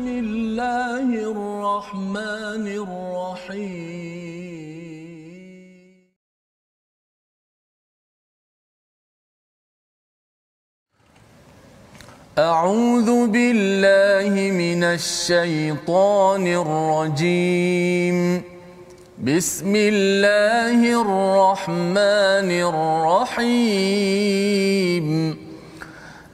بسم الله الرحمن الرحيم. أعوذ بالله من الشيطان الرجيم. بسم الله الرحمن الرحيم.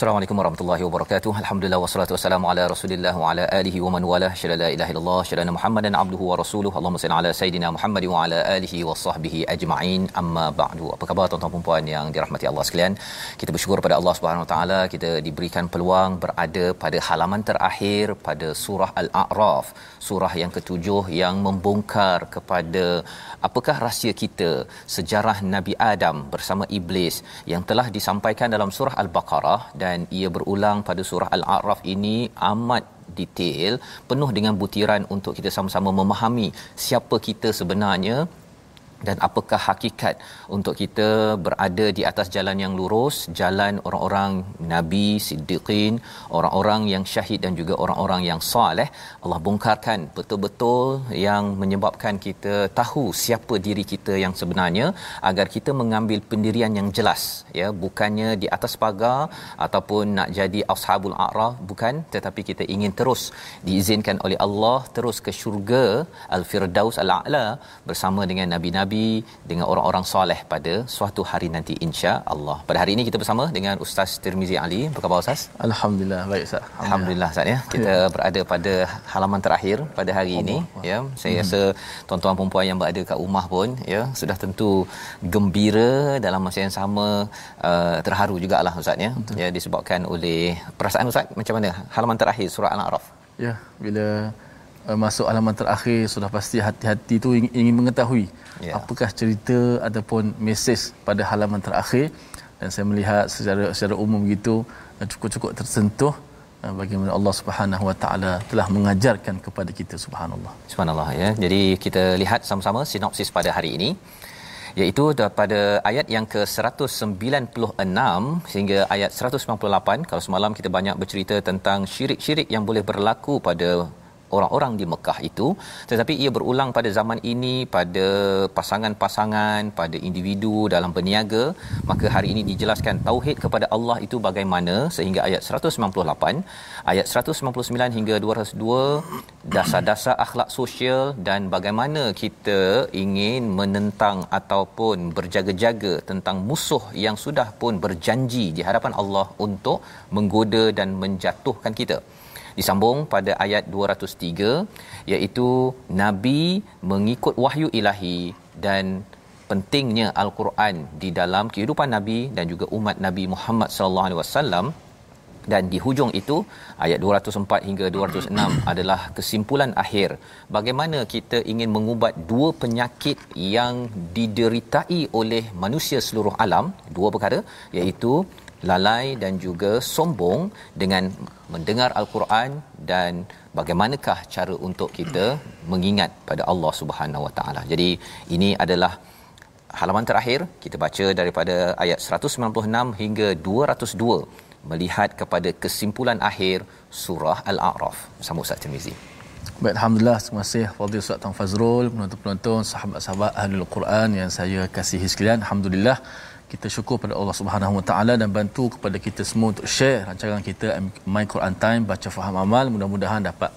Assalamualaikum warahmatullahi wabarakatuh. Alhamdulillah wassalatu wassalamu ala Rasulillah wa ala alihi wa man walah. Syada la ilaha illallah, syada Muhammadan abduhu wa rasuluhu. Allahumma salli ala sayidina Muhammad wa ala alihi wa sahbihi ajma'in. Amma ba'du. Apa khabar tuan-tuan dan puan yang dirahmati Allah sekalian? Kita bersyukur pada Allah Subhanahu wa taala kita diberikan peluang berada pada halaman terakhir pada surah Al-A'raf, surah yang ketujuh yang membongkar kepada apakah rahsia kita sejarah Nabi Adam bersama iblis yang telah disampaikan dalam surah Al-Baqarah dan ia berulang pada surah Al-A'raf ini amat detail penuh dengan butiran untuk kita sama-sama memahami siapa kita sebenarnya dan apakah hakikat untuk kita berada di atas jalan yang lurus jalan orang-orang nabi siddiqin orang-orang yang syahid dan juga orang-orang yang soleh Allah bongkarkan betul-betul yang menyebabkan kita tahu siapa diri kita yang sebenarnya agar kita mengambil pendirian yang jelas ya. Bukannya di atas pagar ataupun nak jadi ashabul a'raf bukan. Tetapi kita ingin terus diizinkan oleh Allah terus ke syurga al-firdaus al-a'la bersama dengan nabi-nabi nabi dengan orang-orang soleh pada suatu hari nanti insya-Allah. Pada hari ini kita bersama dengan Ustaz Tirmizi Ali. Apa khabar Ustaz? Alhamdulillah baik Ustaz. Alhamdulillah Ustaz ya. Kita ya. berada pada halaman terakhir pada hari Allah. ini ya. Saya hmm. rasa tuan-tuan dan puan yang berada kat rumah pun ya sudah tentu gembira dalam masa yang sama uh, terharu jugalah Ustaz ya. Betul. Ya disebabkan oleh perasaan Ustaz macam mana halaman terakhir surah Al-A'raf. Ya, bila uh, masuk halaman terakhir sudah pasti hati-hati tu ingin, ingin mengetahui yeah. apakah cerita ataupun mesej pada halaman terakhir dan saya melihat secara secara umum gitu uh, cukup-cukup tersentuh uh, bagaimana Allah Subhanahu Wa Taala telah mengajarkan kepada kita subhanallah. Subhanallah ya. Jadi kita lihat sama-sama sinopsis pada hari ini iaitu pada ayat yang ke-196 sehingga ayat 198 kalau semalam kita banyak bercerita tentang syirik-syirik yang boleh berlaku pada orang-orang di Mekah itu tetapi ia berulang pada zaman ini pada pasangan-pasangan pada individu dalam berniaga. Maka hari ini dijelaskan tauhid kepada Allah itu bagaimana sehingga ayat 198 ayat 199 hingga 202 dasar-dasar akhlak sosial dan bagaimana kita ingin menentang ataupun berjaga-jaga tentang musuh yang sudah pun berjanji di hadapan Allah untuk menggoda dan menjatuhkan kita disambung pada ayat 203 iaitu nabi mengikut wahyu ilahi dan pentingnya al-Quran di dalam kehidupan nabi dan juga umat Nabi Muhammad sallallahu alaihi wasallam. Dan di hujung itu ayat 204 hingga 206 adalah kesimpulan akhir bagaimana kita ingin mengubat dua penyakit yang dideritai oleh manusia seluruh alam dua perkara iaitu lalai dan juga sombong dengan mendengar al-Quran dan bagaimanakah cara untuk kita mengingat pada Allah Subhanahu Wa Taala. Jadi ini adalah halaman terakhir kita baca daripada ayat 196 hingga 202 melihat kepada kesimpulan akhir surah Al-A'raf. Sama Ustaz Tirmizi. Baik, Alhamdulillah. Terima kasih Fadil Ustaz Tuan Fazrul, penonton-penonton, sahabat-sahabat Ahlul Quran yang saya kasihi sekalian. Alhamdulillah kita syukur pada Allah Subhanahu Wa Taala dan bantu kepada kita semua untuk share rancangan kita My Quran Time baca faham amal. Mudah-mudahan dapat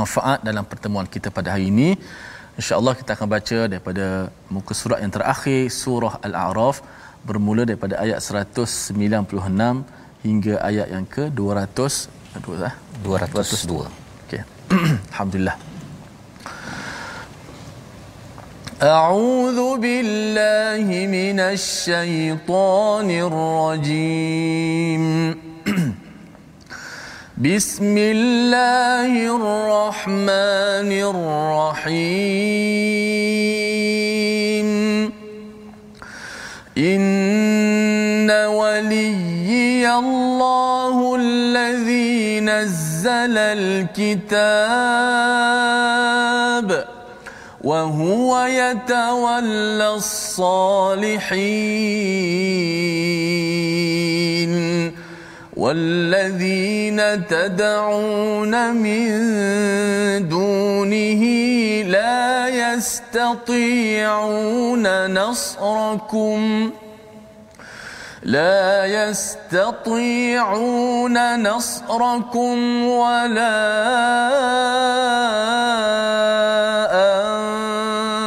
manfaat dalam pertemuan kita pada hari ini. Insyaallah kita akan baca daripada muka surat yang terakhir surah al-a'raf bermula daripada ayat 196 hingga ayat yang ke 200 202 okey. Alhamdulillah أعوذ بالله من الشيطان الرجيم. بسم الله الرحمن الرحيم. إن وليي الله الذي نزل الكتاب وهو يتولى الصالحين والذين تدعون من دونه لا يستطيعون نصركم لا يستطيعون نصركم ولا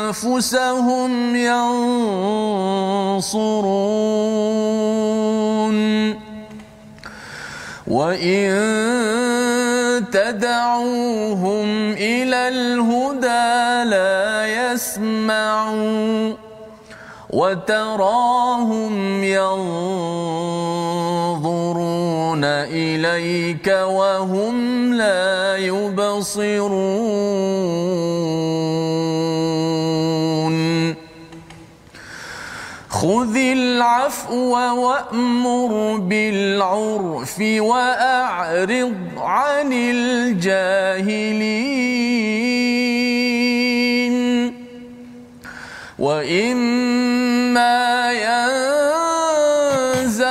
أنفسهم ينصرون. وإن تدعوهم إلى الهدى لا يسمعوا وتراهم ينظرون إليك وهم لا يبصرون. خذ العفو وأمر بالعرف وأعرض عن الجاهلين. وإما ينزغنك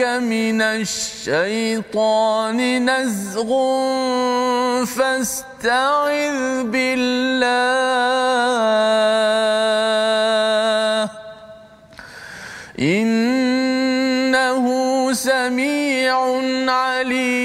من الشيطان نزغ فاستعذ بالله. إنه سميع عليم.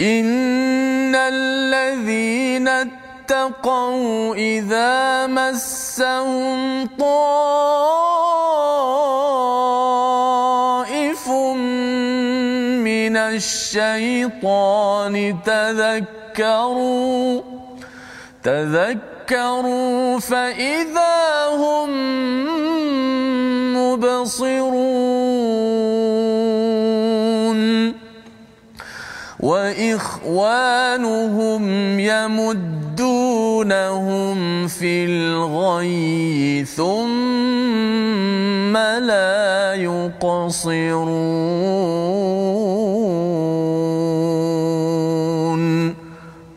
إن الذين اتقوا إذا مسهم طائف الشيطان تذكروا تذكروا فإذا هم مبصرون. وإخوانهم يمدونهم في الغي ثم لا يقصرون.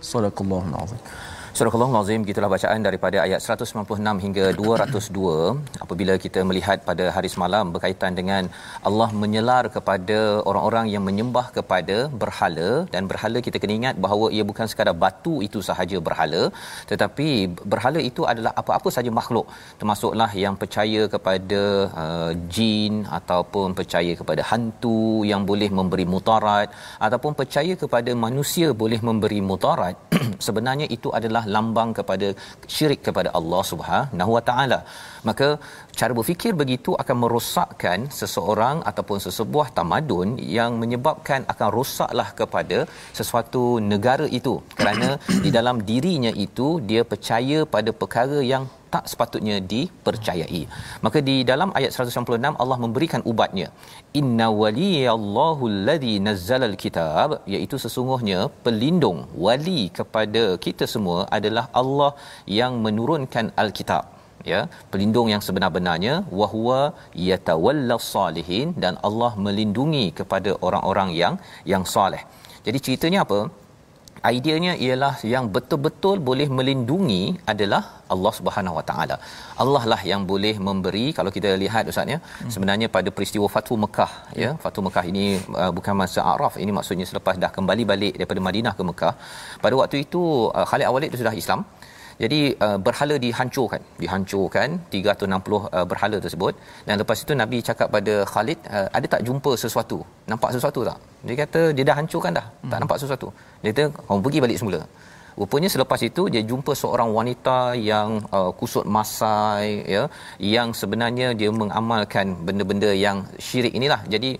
Sora Color Nova. Surah Al-Azim gitulah bacaan daripada ayat 196 hingga 202 apabila kita melihat pada hari semalam berkaitan dengan Allah menyelar kepada orang-orang yang menyembah kepada berhala dan berhala kita kena ingat bahawa ia bukan sekadar batu itu sahaja berhala tetapi berhala itu adalah apa-apa saja makhluk termasuklah yang percaya kepada uh, jin ataupun percaya kepada hantu yang boleh memberi mutarat ataupun percaya kepada manusia boleh memberi mutarat. Sebenarnya itu adalah lambang kepada syirik kepada Allah Subhanahu Wa Taala. Maka cara berfikir begitu akan merosakkan seseorang ataupun sesebuah tamadun yang menyebabkan akan rosaklah kepada sesuatu negara itu kerana di dalam dirinya itu dia percaya pada perkara yang tak sepatutnya dipercayai. Maka di dalam ayat 196 Allah memberikan ubatnya. Inna waliyallahu alladhi nazzalal kitab iaitu sesungguhnya pelindung wali kepada kita semua adalah Allah yang menurunkan al-kitab ya pelindung yang sebenar-benarnya wahwa yatawallas salihin dan Allah melindungi kepada orang-orang yang yang soleh. Jadi ceritanya apa? Ideanya ialah yang betul-betul boleh melindungi adalah Allah Subhanahu Wa Taala. Allah lah yang boleh memberi kalau kita lihat ustaz ya. Hmm. Sebenarnya pada peristiwa Fathu Mekah ya, ya Fathu Mekah ini uh, bukan masa Araf ini maksudnya selepas dah kembali balik daripada Madinah ke Mekah. Pada waktu itu uh, Khalid Awalid itu sudah Islam jadi uh, berhala dihancurkan. Dihancurkan 360 uh, berhala tersebut. Dan lepas itu nabi cakap pada Khalid uh, ada tak jumpa sesuatu? Nampak sesuatu tak? Dia kata dia dah hancurkan dah. Hmm. tak nampak sesuatu. Dia kata kau pergi balik semula. Rupanya selepas itu dia jumpa seorang wanita yang uh, kusut masai ya yang sebenarnya dia mengamalkan benda-benda yang syirik inilah. Jadi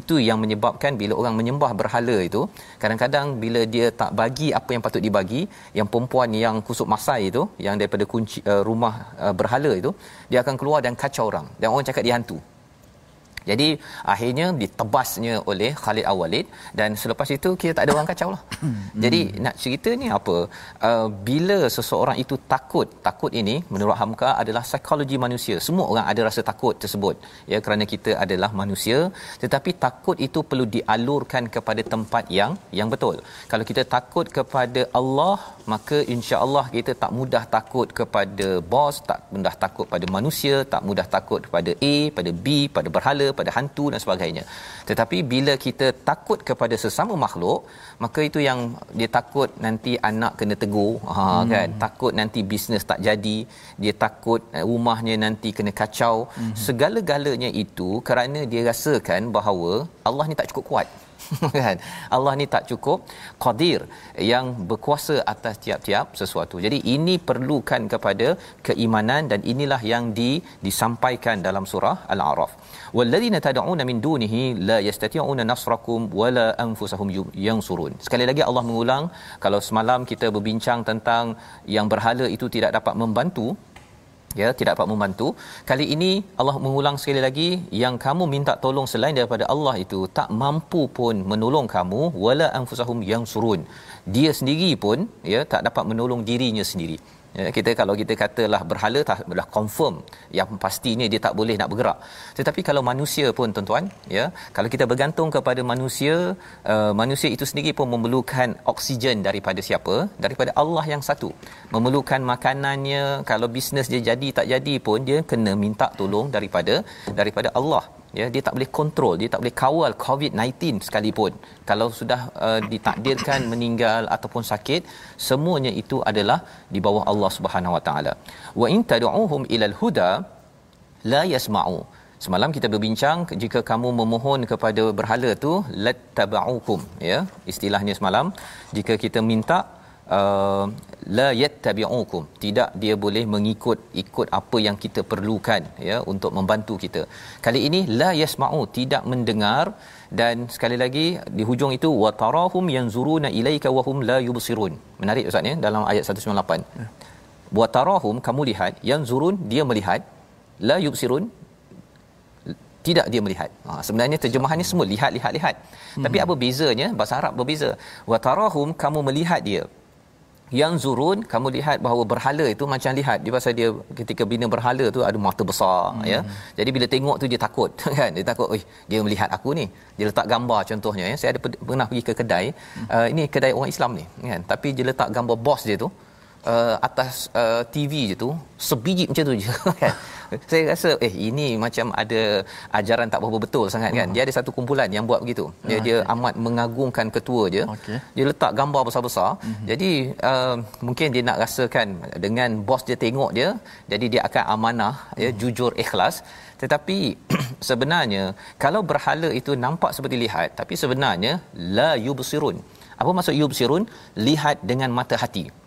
itu yang menyebabkan bila orang menyembah berhala itu kadang-kadang bila dia tak bagi apa yang patut dibagi yang perempuan yang kusut masai itu yang daripada kunci uh, rumah uh, berhala itu dia akan keluar dan kacau orang. Dan orang cakap dia hantu jadi akhirnya ditebasnya oleh Khalid Awalid dan selepas itu kita tak ada orang kacau lah. Hmm. Jadi nak cerita ni apa? Uh, bila seseorang itu takut, takut ini menurut Hamka adalah psikologi manusia. Semua orang ada rasa takut tersebut. Ya kerana kita adalah manusia tetapi takut itu perlu dialurkan kepada tempat yang yang betul. Kalau kita takut kepada Allah, maka insya-Allah kita tak mudah takut kepada bos, tak mudah takut pada manusia, tak mudah takut kepada A, pada B, pada berhala, pada hantu dan sebagainya. Tetapi bila kita takut kepada sesama makhluk, maka itu yang dia takut nanti anak kena tegur, ha hmm. kan? Takut nanti bisnes tak jadi, dia takut eh, rumahnya nanti kena kacau. Hmm. Segala-galanya itu kerana dia rasakan bahawa Allah ni tak cukup kuat. kan? Allah ni tak cukup. Qadir yang berkuasa atas tiap-tiap sesuatu. Jadi ini perlukan kepada keimanan dan inilah yang di, disampaikan dalam surah al-a'raf. Walladzina tad'una min dunihi la yastati'una nasrakum wala anfusahum yansurun. Sekali lagi Allah mengulang kalau semalam kita berbincang tentang yang berhala itu tidak dapat membantu ya tidak dapat membantu. Kali ini Allah mengulang sekali lagi yang kamu minta tolong selain daripada Allah itu tak mampu pun menolong kamu wala anfusahum yang surun dia sendiri pun ya tak dapat menolong dirinya sendiri ya, kita kalau kita katalah berhala tak dah confirm yang pastinya dia tak boleh nak bergerak. Tetapi kalau manusia pun tuan-tuan ya kalau kita bergantung kepada manusia uh, manusia itu sendiri pun memerlukan oksigen daripada siapa? Daripada Allah yang satu. Memerlukan makanannya kalau bisnes dia jadi tak jadi pun dia kena minta tolong daripada daripada Allah ya dia tak boleh kontrol dia tak boleh kawal covid-19 sekalipun. Kalau sudah uh, ditakdirkan meninggal ataupun sakit semuanya itu adalah di bawah Allah Subhanahu Wa Taala. Wa in tad'uhum ilal huda la yasma'u. Semalam kita berbincang jika kamu memohon kepada berhala tu lattaba'ukum ya istilahnya semalam jika kita minta uh, la yattabi'ukum tidak dia boleh mengikut ikut apa yang kita perlukan ya untuk membantu kita kali ini la yasma'u tidak mendengar dan sekali lagi di hujung itu wa tarahum yanzuruna ilaika wa hum la yubsirun menarik ustaz ya dalam ayat 198 ya. wa tarahum kamu lihat yanzurun dia melihat la yubsirun tidak dia melihat. Ha, sebenarnya terjemahannya semua lihat lihat lihat. Hmm. Tapi apa bezanya? Bahasa Arab berbeza. Wa tarahum kamu melihat dia yang zurun kamu lihat bahawa berhala itu macam lihat. Dia pasal dia ketika bina berhala tu ada mata besar hmm. ya. Jadi bila tengok tu dia takut kan? Dia takut oi dia melihat aku ni. Dia letak gambar contohnya ya. Saya ada pernah pergi ke kedai hmm. uh, ini kedai orang Islam ni kan? Tapi dia letak gambar bos dia tu uh, atas uh, TV je tu sebiji macam tu je kan saya rasa eh ini macam ada ajaran tak berapa betul sangat kan. Hmm. Dia ada satu kumpulan yang buat begitu. Dia okay. dia amat mengagungkan ketua je. Okay. Dia letak gambar besar-besar. Hmm. Jadi uh, mungkin dia nak rasakan dengan bos dia tengok dia, jadi dia akan amanah ya, hmm. ya jujur ikhlas. Tetapi sebenarnya kalau berhala itu nampak seperti lihat tapi sebenarnya la yubsirun. Apa maksud yubsirun? Lihat dengan mata hati.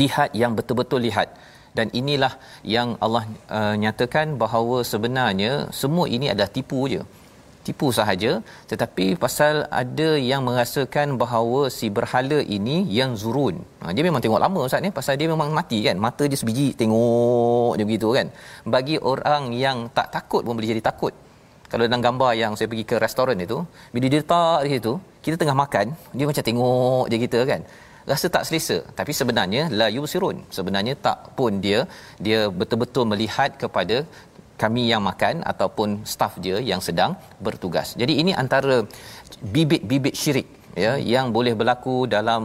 Lihat yang betul-betul lihat. Dan inilah yang Allah uh, nyatakan bahawa sebenarnya semua ini adalah tipu je. Tipu sahaja tetapi pasal ada yang merasakan bahawa si berhala ini yang zurun. Ha, dia memang tengok lama ustaz ni. Pasal dia memang mati kan? Mata dia sebiji tengok je begitu kan? Bagi orang yang tak takut pun boleh jadi takut. Kalau dalam gambar yang saya pergi ke restoran itu bila dia letak di situ kita tengah makan dia macam tengok je kita kan rasa tak selesa. Tapi sebenarnya la yusirun sebenarnya tak pun dia dia betul-betul melihat kepada kami yang makan ataupun staf dia yang sedang bertugas. Jadi ini antara bibit-bibit syirik ya yang boleh berlaku dalam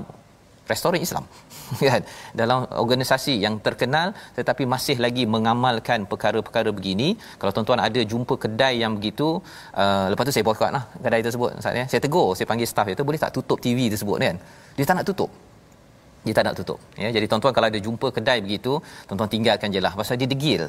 restoran Islam kan? Dalam organisasi yang terkenal tetapi masih lagi mengamalkan perkara-perkara begini. Kalau tuan-tuan ada jumpa kedai yang begitu uh, lepas tu saya boycott lah kedai tersebut saatnya saya tegur saya panggil staff itu boleh tak tutup TV tersebut kan? Dia tak nak tutup dia tak nak tutup. Ya jadi tuan-tuan kalau ada jumpa kedai begitu tuan-tuan tinggalkan jelah pasal dia degil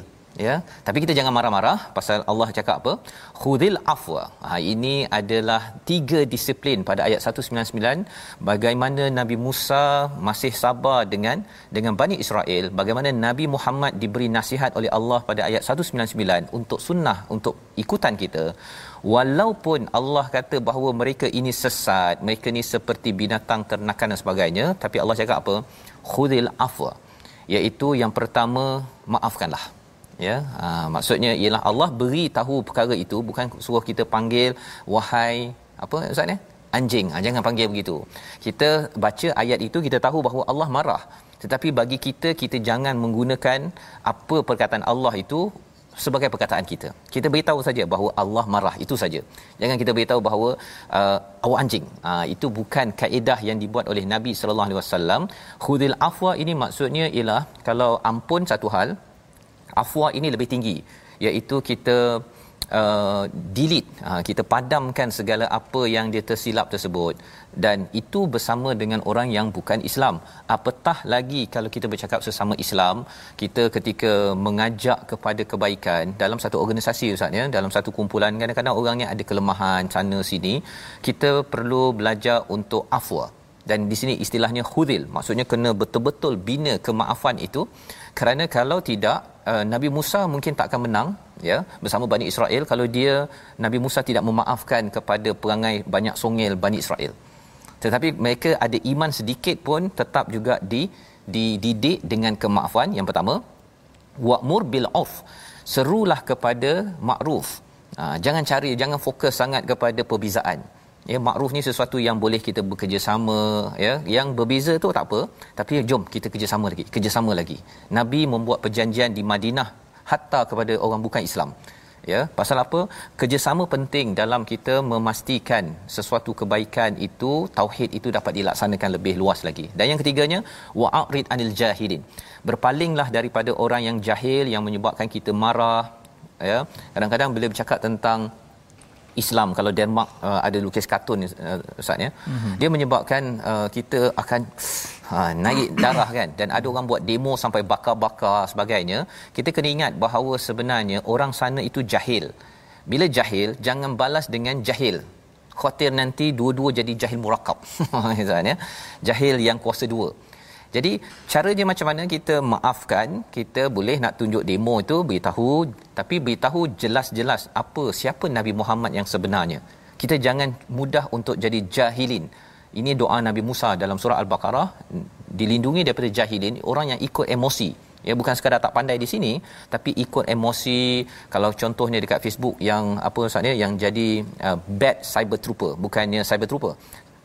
ya? Tapi kita jangan marah-marah pasal Allah cakap apa? Khudil afwa. Ha ini adalah tiga disiplin pada ayat 199 bagaimana Nabi Musa masih sabar dengan dengan Bani Israel? Bagaimana Nabi Muhammad diberi nasihat oleh Allah pada ayat 199 untuk sunnah untuk ikutan kita? Walaupun Allah kata bahawa mereka ini sesat mereka ni seperti binatang ternakan dan sebagainya tapi Allah cakap apa? Khudil afwa. Iaitu yang pertama maafkanlah ya ha, maksudnya ialah Allah beri tahu perkara itu bukan suruh kita panggil wahai apa ustaz ni anjing ha, jangan panggil begitu kita baca ayat itu kita tahu bahawa Allah marah tetapi bagi kita kita jangan menggunakan apa perkataan Allah itu sebagai perkataan kita. Kita beritahu saja bahawa Allah marah itu saja. Jangan kita beritahu bahawa uh, awak anjing. Uh, itu bukan kaedah yang dibuat oleh Nabi sallallahu alaihi wasallam. Khudil afwa ini maksudnya ialah kalau ampun satu hal, afwa ini lebih tinggi iaitu kita uh, delete uh, kita padamkan segala apa yang dia tersilap tersebut. Dan itu bersama dengan orang yang bukan Islam. Apatah lagi kalau kita bercakap sesama Islam kita ketika mengajak kepada kebaikan dalam satu organisasi ustaz ya dalam satu kumpulan kadang-kadang orangnya ada kelemahan sana sini kita perlu belajar untuk afwa dan di sini istilahnya khudil maksudnya kena betul-betul bina kemaafan itu. Kerana kalau tidak uh, Nabi Musa mungkin tak akan menang ya. Bersama Bani Israel kalau dia Nabi Musa tidak memaafkan kepada perangai banyak songel Bani Israel. Tetapi mereka ada iman sedikit pun tetap juga di dididik dengan kemaafan. Yang pertama wa'mur bil auf serulah kepada makruf ha, jangan cari jangan fokus sangat kepada perbezaan ya makruf ni sesuatu yang boleh kita bekerjasama ya. Yang berbeza tu tak apa tapi jom kita kerjasama lagi kerjasama lagi. Nabi membuat perjanjian di Madinah hatta kepada orang bukan Islam ya. Pasal apa? Kerjasama penting dalam kita memastikan sesuatu kebaikan itu tauhid itu dapat dilaksanakan lebih luas lagi. Dan yang ketiganya wa'rid anil jahilin. Berpalinglah daripada orang yang jahil yang menyebabkan kita marah ya. Kadang-kadang bila bercakap tentang Islam kalau Denmark uh, ada lukis kartun uh, ustaz ya. Mm-hmm. dia menyebabkan uh, kita akan ha, naik darah kan. Dan ada orang buat demo sampai bakar-bakar sebagainya. Kita kena ingat bahawa sebenarnya orang sana itu jahil. Bila jahil jangan balas dengan jahil. Khawatir nanti dua-dua jadi jahil murakab ustaz ya. Jahil yang kuasa dua jadi caranya macam mana kita maafkan, kita boleh nak tunjuk demo itu beritahu tapi beritahu jelas-jelas apa siapa Nabi Muhammad yang sebenarnya. Kita jangan mudah untuk jadi jahilin. Ini doa Nabi Musa dalam surah Al-Baqarah dilindungi daripada jahilin orang yang ikut emosi. Ya bukan sekadar tak pandai di sini tapi ikut emosi kalau contohnya dekat Facebook yang apa maksudnya yang jadi uh, bad cyber trooper bukannya cyber trooper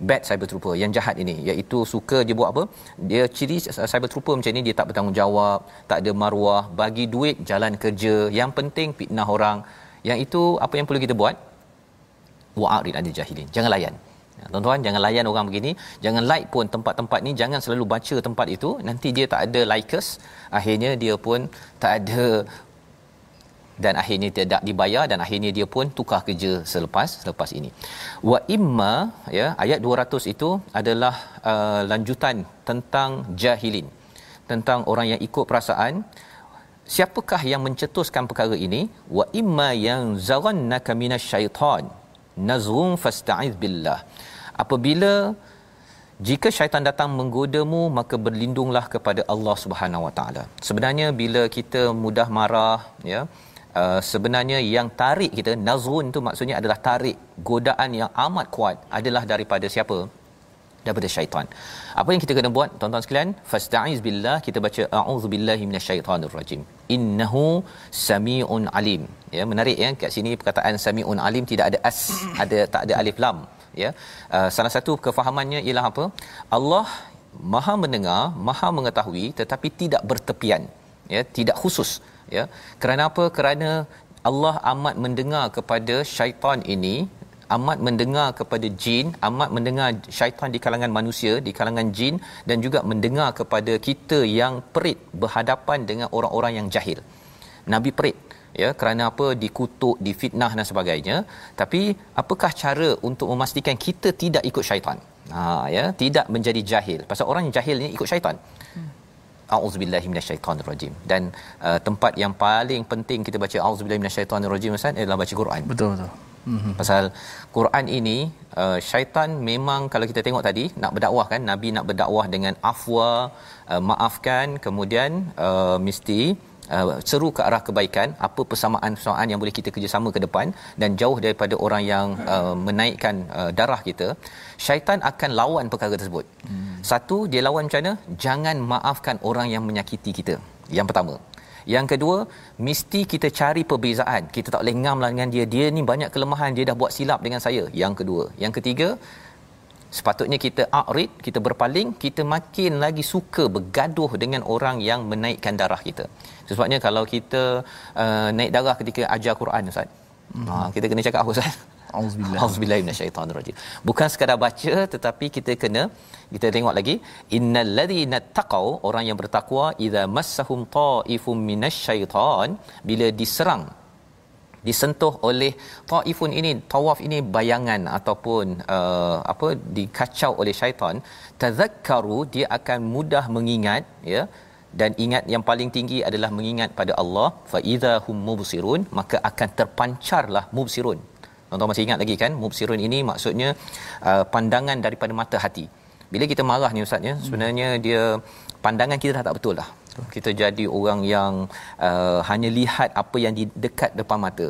bad cyber trooper. Yang jahat ini iaitu suka dia buat apa? Dia ciri cyber trooper macam ni dia tak bertanggungjawab tak ada maruah bagi duit jalan kerja. Yang penting fitnah orang. Yang itu apa yang perlu kita buat? Wa'arid anil jahilin jangan layan. Ya, tuan-tuan jangan layan orang begini. Jangan like pun tempat-tempat ni. Jangan selalu baca tempat itu. Nanti dia tak ada likers. Akhirnya dia pun tak ada dan akhirnya tidak dibayar dan akhirnya dia pun tukar kerja selepas selepas ini. Wa imma ya ayat 200 itu adalah uh, lanjutan tentang jahilin. Tentang orang yang ikut perasaan siapakah yang mencetuskan perkara ini? Wa imma yang zarannaka minasyaitan nazghun fasta'iz billah. Apabila jika syaitan datang menggodamu maka berlindunglah kepada Allah Subhanahu Wa Taala. Sebenarnya bila kita mudah marah ya uh, sebenarnya yang tarik kita nazun tu maksudnya adalah tarik godaan yang amat kuat adalah daripada siapa daripada syaitan. Apa yang kita kena buat tuan-tuan sekalian? Fasta'iz billah kita baca a'udzubillahi minasyaitonir rajim. Innahu samiun alim. Ya menarik ya kat sini perkataan samiun alim tidak ada as, ada tak ada alif lam ya. Uh, salah satu kefahamannya ialah apa? Allah Maha mendengar, Maha mengetahui tetapi tidak bertepian. Ya, tidak khusus ya. Kerana apa? Kerana Allah amat mendengar kepada syaitan ini amat mendengar kepada jin amat mendengar syaitan di kalangan manusia di kalangan jin dan juga mendengar kepada kita yang perit berhadapan dengan orang-orang yang jahil. Nabi perit ya. Kerana apa? Dikutuk difitnah dan sebagainya. Tapi apakah cara untuk memastikan kita tidak ikut syaitan? Ha ya. Tidak menjadi jahil. Pasal orang yang jahil ni ikut syaitan auzubillahi minasyaitonirrajim. Dan uh, tempat yang paling penting kita baca auzubillahi minasyaitonirrajim ustaz adalah baca Quran. Betul betul. Mm-hmm. Pasal Quran ini uh, syaitan memang kalau kita tengok tadi nak berdakwah kan Nabi nak berdakwah dengan afwa uh, maafkan kemudian uh, mesti uh, seru ke arah kebaikan apa persamaan-persamaan yang boleh kita kerjasama ke depan dan jauh daripada orang yang uh, menaikkan uh, darah kita syaitan akan lawan perkara tersebut hmm. satu dia lawan macam mana jangan maafkan orang yang menyakiti kita yang pertama yang kedua, mesti kita cari perbezaan. Kita tak boleh ngam lah dengan dia. Dia ni banyak kelemahan, dia dah buat silap dengan saya. Yang kedua. Yang ketiga, sepatutnya kita a'rid, kita berpaling, kita makin lagi suka bergaduh dengan orang yang menaikkan darah kita. Sebabnya kalau kita uh, naik darah ketika ajar Quran Ustaz. Hmm. Ha, kita kena cakap apa Ustaz? Auzubillah. Auzubillahi minasyaitonirrajim. Bukan sekadar baca tetapi kita kena kita tengok lagi innal ladzina taqau orang yang bertakwa idza massahum taifum minasyaiton bila diserang disentuh oleh taifun ini tawaf ini bayangan ataupun uh, apa dikacau oleh syaitan tazakkaru dia akan mudah mengingat ya dan ingat yang paling tinggi adalah mengingat pada Allah fa idza hum mubsirun maka akan terpancarlah mubsirun Tuan-tuan masih ingat lagi kan mubsirun ini maksudnya uh, pandangan daripada mata hati. Bila kita marah ni ustaz ya, sebenarnya dia pandangan kita dah tak betul lah. Kita jadi orang yang uh, hanya lihat apa yang di dekat depan mata.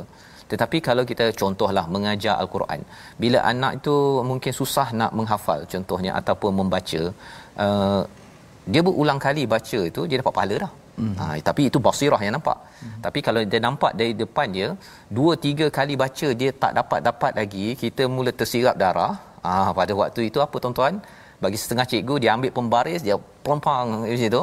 Tetapi kalau kita contohlah mengajar al-Quran, bila anak itu mungkin susah nak menghafal contohnya ataupun membaca, uh, dia berulang kali baca itu dia dapat pahala dah. Hmm. Ha, tapi itu basirah yang nampak. Hmm. Tapi kalau dia nampak dari depan dia, dua tiga kali baca dia tak dapat-dapat lagi, kita mula tersirap darah. Ah ha, pada waktu itu apa tuan-tuan? Bagi setengah cikgu dia ambil pembaris, dia pompang di situ.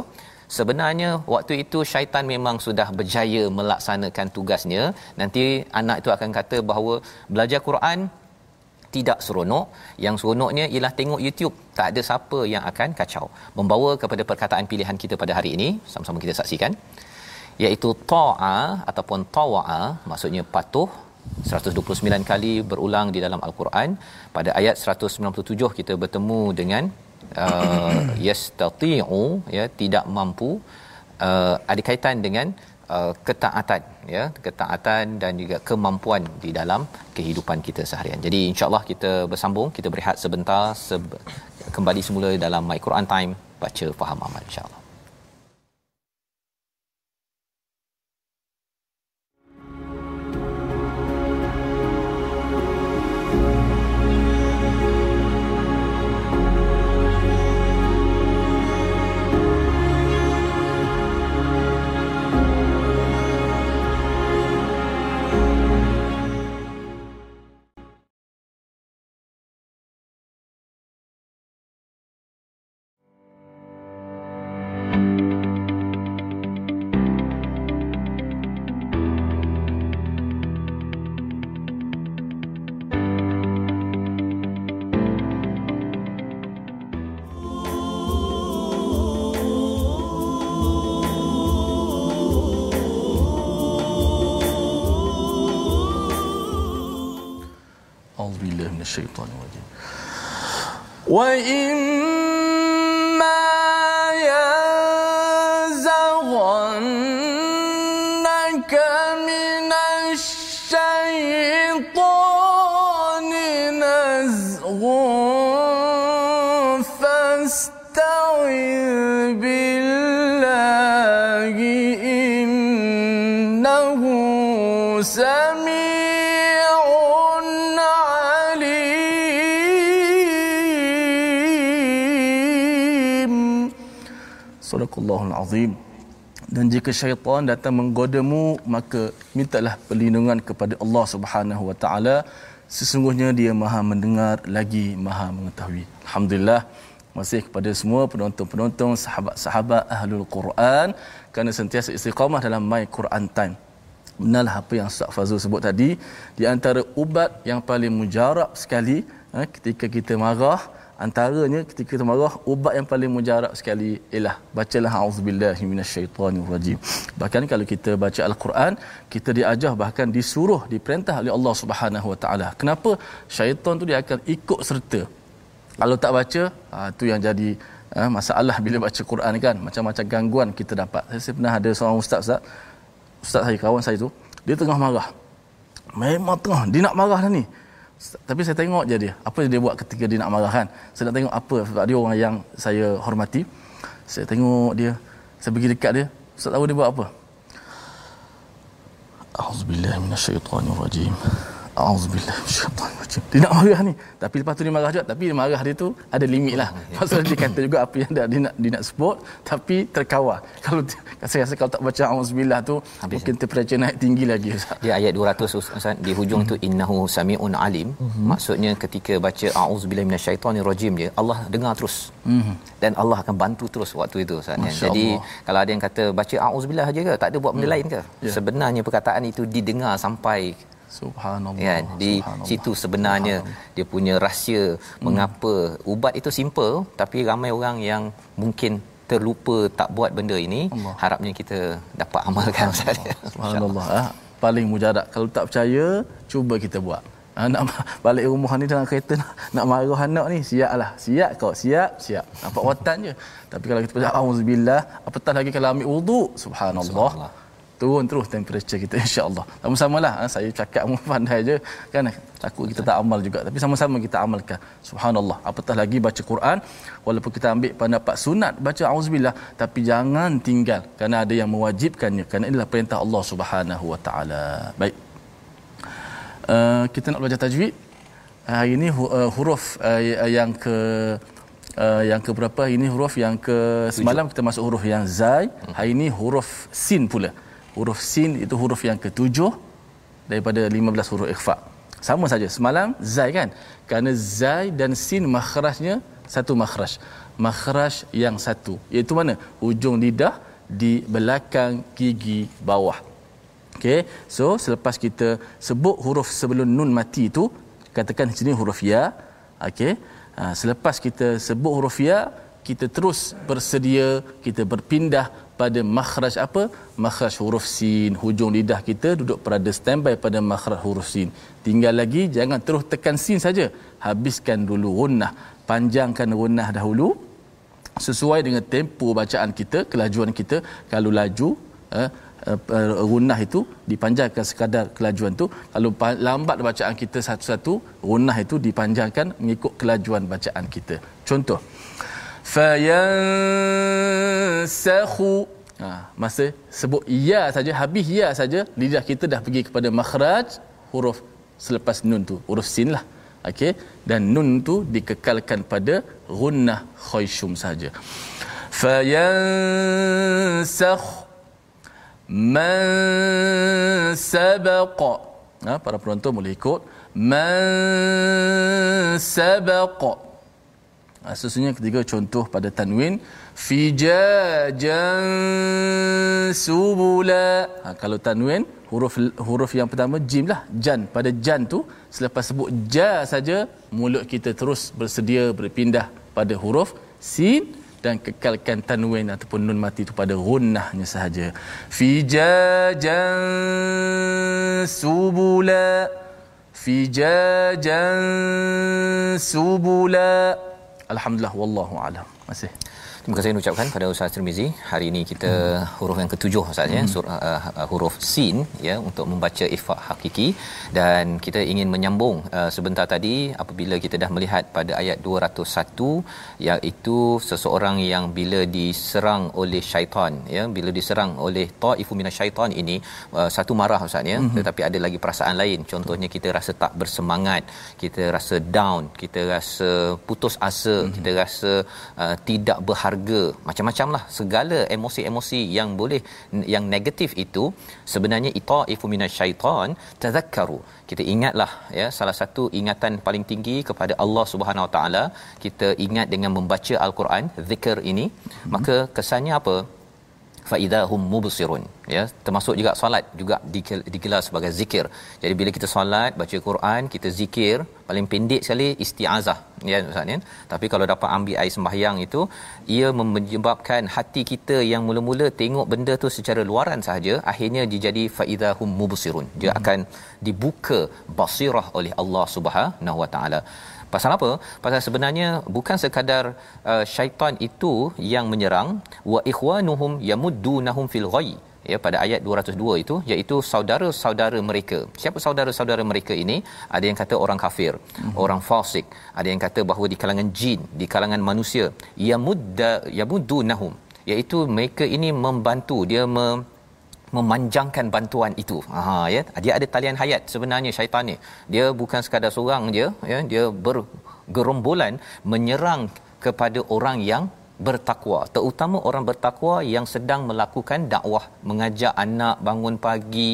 Sebenarnya waktu itu syaitan memang sudah berjaya melaksanakan tugasnya. Nanti anak itu akan kata bahawa belajar Quran tidak seronok. Yang seronoknya ialah tengok YouTube. Tak ada siapa yang akan kacau. Membawa kepada perkataan pilihan kita pada hari ini sama-sama kita saksikan iaitu ta'a ataupun tawa'a maksudnya patuh 129 kali berulang di dalam al-Quran. Pada ayat 197 kita bertemu dengan uh, yastati'u ya tidak mampu uh, ada kaitan dengan uh, ketaatan ya ketaatan dan juga kemampuan di dalam kehidupan kita seharian. Jadi insya-Allah kita bersambung, kita berehat sebentar sebe- kembali semula dalam My Quran Time baca faham amal insya-Allah. الشيطان الرجيم وإما azim. Dan jika syaitan datang menggodamu maka mintalah perlindungan kepada Allah Subhanahu wa taala. Sesungguhnya dia maha mendengar lagi maha mengetahui. Alhamdulillah. Masih kepada semua penonton-penonton sahabat-sahabat ahlul Quran kerana sentiasa istiqamah dalam my Quran time. Benarlah apa yang Ustaz Fazul sebut tadi. Di antara ubat yang paling mujarab sekali eh, ketika kita marah antaranya ketika kita marah ubat yang paling mujarab sekali ialah bacalah auzubillahi minasyaitonirrajim bahkan kalau kita baca al-Quran kita diajar bahkan disuruh diperintah oleh Allah Subhanahu wa taala. Kenapa? Syaitan tu dia akan ikut serta. Kalau tak baca ha, tu yang jadi ha, masalah bila baca Quran kan. Macam-macam gangguan kita dapat. Saya pernah ada seorang ustaz ustaz. Ustaz saya kawan saya tu dia tengah marah. Memang tengah. Dia nak marah dah ni tapi saya tengok je dia. Apa dia buat ketika dia nak marah kan? Saya nak tengok apa sebab dia orang yang saya hormati. Saya tengok dia saya pergi dekat dia. Ustaz tahu dia buat apa? Auzubillahi minasyaitonirrajim. Auzubillah syaitanirrajim. Dia nak marah ni. Tapi lepas tu dia marah juga. Tapi dia marah dia tu ada limit lah. Maksudnya dia kata juga apa yang dia, dia nak, dia nak support. Tapi terkawal. Kalau saya rasa kalau tak baca Auzubillah tu. Habis mungkin temperature naik tinggi lagi. Dia ayat 200 Ustaz. Di hujung hmm. tu. Innahu sami'un alim. Hmm. Maksudnya ketika baca Auzubillah minasyaitanirrajim dia. Allah dengar terus. Hmm. Dan Allah akan bantu terus waktu itu Ustaz. Jadi kalau ada yang kata baca Auzubillah aja ke? Tak ada buat benda hmm. lain ke? Yeah. Sebenarnya perkataan itu didengar sampai Subhanallah. Ya, di Subhanallah. situ sebenarnya dia punya rahsia hmm. mengapa ubat itu simple tapi ramai orang yang mungkin terlupa tak buat benda ini Allah. harapnya kita dapat amalkan Ustaz. Subhanallah. Ha? Paling mujarab. Kalau tak percaya, cuba kita buat. Ha, nak balik rumah ni dalam kereta nak, nak marah anak ni siaplah siap kau siap siap nampak watan je tapi kalau kita baca auzubillah apatah lagi kalau ambil wuduk subhanallah, subhanallah turun terus temperature kita insyaallah. Sama-samalah ha, saya cakap pun pandai je. Kan takut kita tak amal juga. Tapi sama-sama kita amalkan. Subhanallah. Apatah lagi baca Quran walaupun kita ambil pendapat sunat baca auzubillah tapi jangan tinggal kerana ada yang mewajibkannya kerana inilah perintah Allah Subhanahu wa taala. Baik. Uh, kita nak belajar tajwid. Uh, hari ini uh, huruf uh, yang ke Uh, yang ke berapa ini huruf yang ke semalam kita masuk huruf yang zai. Hari ini huruf sin pula huruf sin itu huruf yang ketujuh daripada 15 huruf ikhfa. Sama saja semalam zai kan? Kerana zai dan sin makhrajnya satu makhraj. Makhraj yang satu. Iaitu mana? Hujung lidah di belakang gigi bawah. Okey so selepas kita sebut huruf sebelum nun mati itu katakan sini huruf ya. Okey ha, selepas kita sebut huruf ya kita terus bersedia kita berpindah pada makhraj apa? Makhraj huruf sin. Hujung lidah kita duduk pada standby pada makhraj huruf sin. Tinggal lagi jangan terus tekan sin saja. Habiskan dulu gunnah panjangkan gunnah dahulu. Sesuai dengan tempo bacaan kita kelajuan kita. Kalau laju eh, uh, itu dipanjangkan sekadar kelajuan tu. Kalau lambat bacaan kita satu-satu gunnah itu dipanjangkan mengikut kelajuan bacaan kita. Contoh fayansakhu. Ha masa sebut ya saja habis ya saja lidah kita dah pergi kepada makhraj huruf selepas nun tu huruf sin lah. Okey? Dan nun tu dikekalkan pada gunnah khayshum saja. Fayansakh man sabaqa. Ha, para penonton boleh ikut. Man sabaqa Ha, sesungguhnya ketiga contoh pada tanwin. Fijajan subula. Ha, kalau tanwin huruf huruf yang pertama jim lah. Jan. Pada jan tu selepas sebut ja saja mulut kita terus bersedia berpindah pada huruf sin dan kekalkan tanwin ataupun nun mati itu pada gunnahnya sahaja. Fijajan subula. Fijajan subula alhamdulillah wallahu alam masih Terima kasih ucapkan pada Ustaz Tirmizi. Hari ini kita hmm. huruf yang ketujuh Ustaz ya, hmm. surah uh, uh, huruf sin ya untuk membaca ifa hakiki dan kita ingin menyambung uh, sebentar tadi apabila kita dah melihat pada ayat 201 iaitu seseorang yang bila diserang oleh syaitan ya, bila diserang oleh taifu minasyaitan ini uh, satu marah Ustaz ya, hmm. tetapi ada lagi perasaan lain. Contohnya kita rasa tak bersemangat, kita rasa down, kita rasa putus asa, hmm. kita rasa uh, tidak berharga harga macam-macamlah segala emosi-emosi yang boleh yang negatif itu sebenarnya itaifu minasyaitan tadhakkaru. Kita ingatlah ya salah satu ingatan paling tinggi kepada Allah Subhanahu Wa Taala kita ingat dengan membaca al-Quran zikir ini. Hmm. maka kesannya apa fa idahum mubsirun. Ya termasuk juga solat juga digelar sebagai zikir. Jadi bila kita solat baca Quran kita zikir paling pendek sekali istiazah. Ya ustaz ya. Tapi kalau dapat ambil air sembahyang itu ia menyebabkan hati kita yang mula-mula tengok benda tu secara luaran sahaja akhirnya dijadi faidahum mubsirun. Dia hmm. akan dibuka basirah oleh Allah Subhanahu wa taala Pasal apa? Pasal sebenarnya bukan sekadar uh, syaitan itu yang menyerang wa ikhwanuhum yamuddunahum fil ghayy ya pada ayat 202 itu iaitu saudara-saudara mereka. Siapa saudara-saudara mereka ini? Ada yang kata orang kafir, hmm. orang fasik, ada yang kata bahawa di kalangan jin, di kalangan manusia, yamudda yamuddunahum iaitu mereka ini membantu dia mem- memanjangkan bantuan itu. Ha ya, dia ada talian hayat sebenarnya syaitan ni. Dia bukan sekadar seorang je ya, dia bergerombolan menyerang kepada orang yang bertakwa. Terutama orang bertakwa yang sedang melakukan dakwah mengajak anak bangun pagi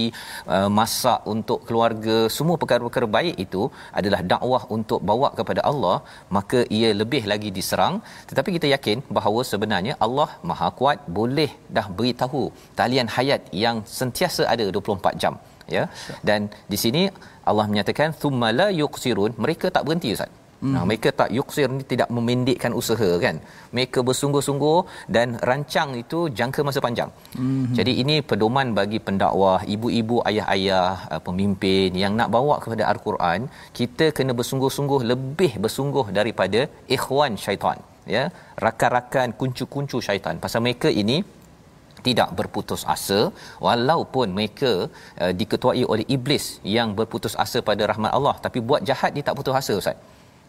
uh, masak untuk keluarga semua perkara-perkara baik itu adalah dakwah untuk bawa kepada Allah maka ia lebih lagi diserang. Tetapi kita yakin bahawa sebenarnya Allah Maha kuat boleh dah beritahu talian hayat yang sentiasa ada 24 jam ya. Dan di sini Allah menyatakan thumma la yuqsirun. Mereka tak berhenti ustaz Hmm. Nah, mereka tak yuksir ni tidak memendekkan usaha kan. Mereka bersungguh-sungguh dan rancang itu jangka masa panjang. Hmm. Jadi ini pedoman bagi pendakwah, ibu-ibu, ayah-ayah, uh, pemimpin yang nak bawa kepada al-Quran, kita kena bersungguh-sungguh lebih bersungguh daripada ikhwan syaitan, ya. Rakan-rakan kuncu-kuncu syaitan. Pasal mereka ini tidak berputus asa walaupun mereka uh, diketuai oleh iblis yang berputus asa pada rahmat Allah tapi buat jahat dia tak putus asa ustaz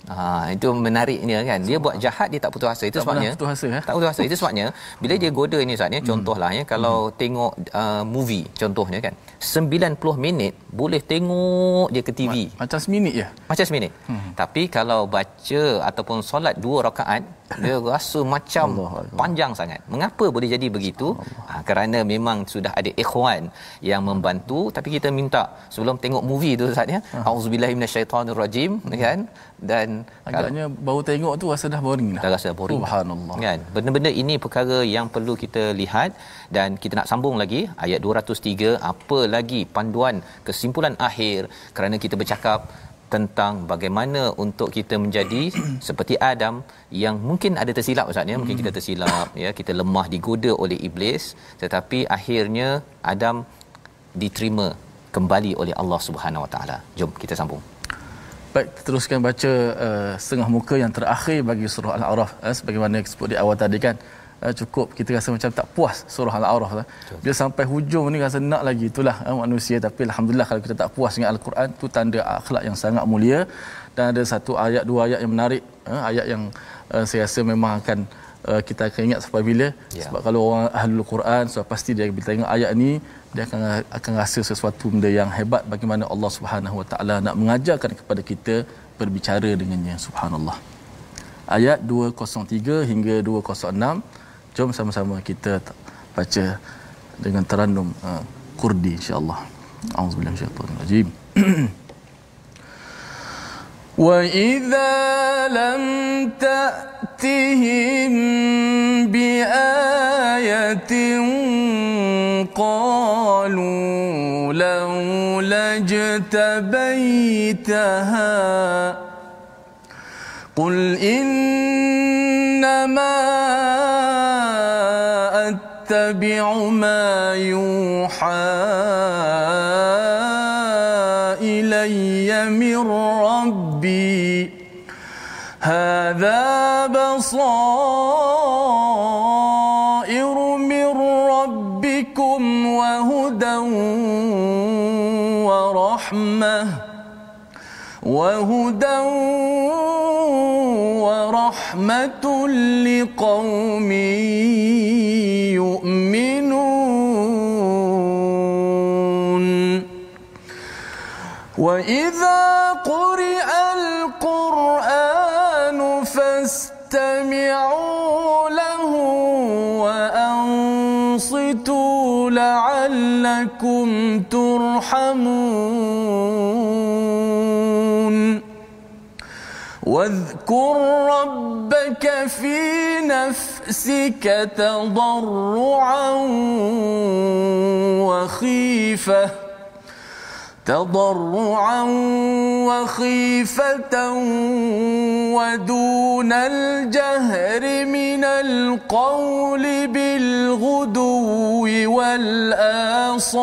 Ha itu menariknya kan. Dia buat jahat dia tak putus asa. Itu tak sebabnya putus asa eh? Tak putus asa. Itu sebabnya bila dia goda ni Ustaz ni hmm. contohlah ya kalau hmm. tengok uh, movie contohnya kan 90 minit boleh tengok dia ke TV. Macam seminit je. Macam seminit. Hmm. Tapi kalau baca ataupun solat dua rakaat dia rasa macam Allah panjang sangat. Mengapa boleh jadi begitu? Ha, kerana memang sudah ada ikhwan yang membantu tapi kita minta sebelum tengok movie tu Ustaz ya. Ha. Auzubillahi minasyaitonirrajim kan dan agaknya baru tengok tu rasa dah boring dah. Dah rasa boring. Subhanallah. Kan? Benda-benda ini perkara yang perlu kita lihat dan kita nak sambung lagi ayat 203 apa lagi panduan kesimpulan akhir kerana kita bercakap tentang bagaimana untuk kita menjadi seperti Adam yang mungkin ada tersilap ustaz ya. Mungkin kita tersilap ya. Kita lemah digoda oleh iblis tetapi akhirnya Adam diterima kembali oleh Allah Subhanahu Wa Taala. Jom kita sambung. Baik, teruskan baca uh, setengah muka yang terakhir bagi surah Al-A'raf uh, sebagaimana sebut di awal tadi kan uh, cukup kita rasa macam tak puas surah al-a'raf lah. Dia sampai hujung ni rasa nak lagi itulah uh, manusia. Tapi alhamdulillah kalau kita tak puas dengan al-Quran tu tanda akhlak yang sangat mulia. Dan ada satu ayat dua ayat yang menarik uh, ayat yang uh, saya rasa memang akan uh, kita akan ingat sampai bila. Ya. sebab kalau orang ahlul Quran so pasti dia bila tengok ayat ni dia akan akan rasa sesuatu benda yang hebat bagaimana Allah Subhanahu Wa Taala nak mengajarkan kepada kita berbicara dengannya. Subhanallah. Ayat 203 hingga 206 Jom sama-sama kita baca dengan terannum uh, Kurdi insya-Allah. Auzubillahi minasyaitonir rajim. وإذا لم تأتهم بآية قالوا لولا اجتبيتها قل إنما أتبع ما يوحى إلي من ربي. هذا بصائر من ربكم وهدى ورحمة. وهدى ورحمة لقوم وإذا قرئ القرآن فاستمعوا له وأنصتوا لعلكم ترحمون. واذكر ربك في نفسك تضرعا وخيفة. تضرعا وخيفة ودون الجهر من القول بالغدو والآصال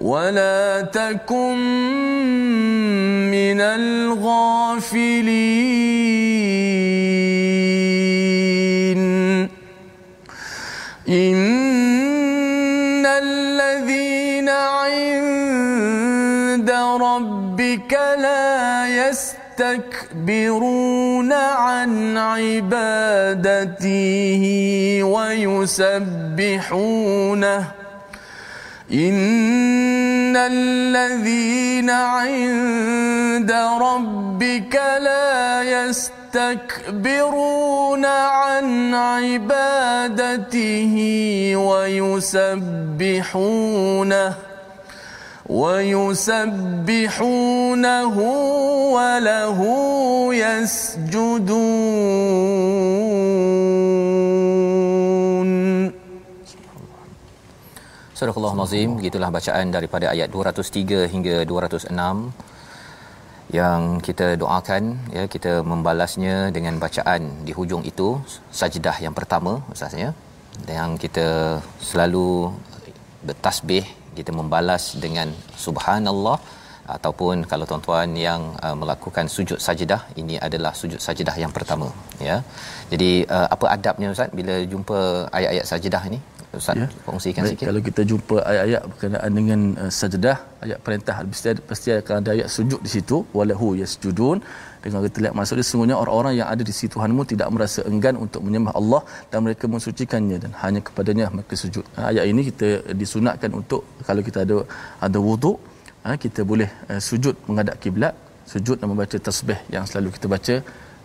ولا تكن من الغافلين يستكبرون عن عبادته ويسبحونه. إن الذين عند ربك لا يستكبرون عن عبادته ويسبحونه. ويسبحونه وله يسجدون Surah Al-Azim begitulah bacaan daripada ayat 203 hingga 206 yang kita doakan ya kita membalasnya dengan bacaan di hujung itu sajdah yang pertama ustaznya yang kita selalu bertasbih kita membalas dengan subhanallah ataupun kalau tuan-tuan yang uh, melakukan sujud sajdah ini adalah sujud sajdah yang pertama ya. Jadi uh, apa adabnya ustaz bila jumpa ayat-ayat sajdah ini? Ustaz ya. kongsikan Baik, sikit. kalau kita jumpa ayat-ayat berkenaan dengan uh, sajdah ayat perintah pasti ada, pasti akan ada ayat sujud di situ. Walahu yasjudun dengan kita lihat maksud dia sesungguhnya orang-orang yang ada di situ Tuhanmu tidak merasa enggan untuk menyembah Allah dan mereka mensucikannya dan hanya kepadanya mereka sujud. Ha, ayat ini kita disunatkan untuk kalau kita ada ada wuduk ha, kita boleh uh, sujud menghadap kiblat, sujud dan membaca tasbih yang selalu kita baca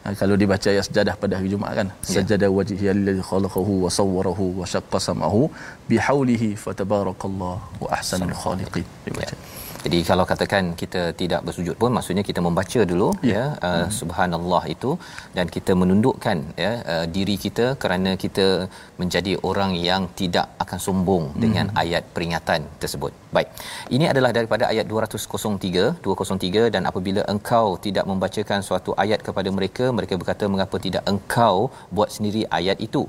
Ha, kalau dibaca ayat sejadah pada hari Jumaat kan ya. sajada wajhi allazi khalaqahu wa sawwarahu wa syaqqa sam'ahu bihaulihi fatabarakallahu wa ahsanul khaliqin dibaca ya. Jadi kalau katakan kita tidak bersujud pun maksudnya kita membaca dulu ya, ya uh, hmm. subhanallah itu dan kita menundukkan ya uh, diri kita kerana kita menjadi orang yang tidak akan sombong hmm. dengan ayat peringatan tersebut. Baik. Ini adalah daripada ayat 203 203 dan apabila engkau tidak membacakan suatu ayat kepada mereka mereka berkata mengapa tidak engkau buat sendiri ayat itu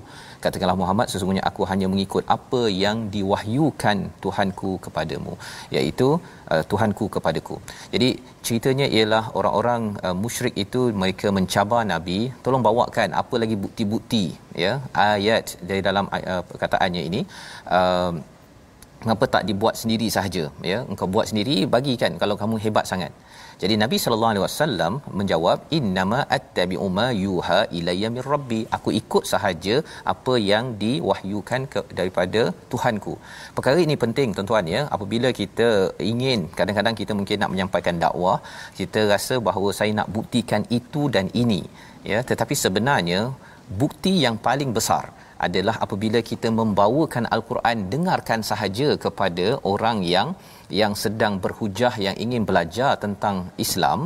katakanlah Muhammad sesungguhnya aku hanya mengikut apa yang diwahyukan Tuhanku kepadamu iaitu uh, Tuhanku kepadaku. Jadi ceritanya ialah orang-orang uh, musyrik itu mereka mencabar nabi tolong bawakan apa lagi bukti-bukti ya ayat dari dalam uh, perkataannya ini uh, mengapa tak dibuat sendiri sahaja ya engkau buat sendiri bagikan kalau kamu hebat sangat jadi Nabi sallallahu alaihi wasallam menjawab innama attabi'u ma yuha ilayya mir rabbi. Aku ikut sahaja apa yang diwahyukan ke, daripada Tuhanku. Perkara ini penting tuan-tuan ya. Apabila kita ingin kadang-kadang kita mungkin nak menyampaikan dakwah, kita rasa bahawa saya nak buktikan itu dan ini ya. Tetapi sebenarnya bukti yang paling besar adalah apabila kita membawakan al-Quran dengarkan sahaja kepada orang yang yang sedang berhujah yang ingin belajar tentang Islam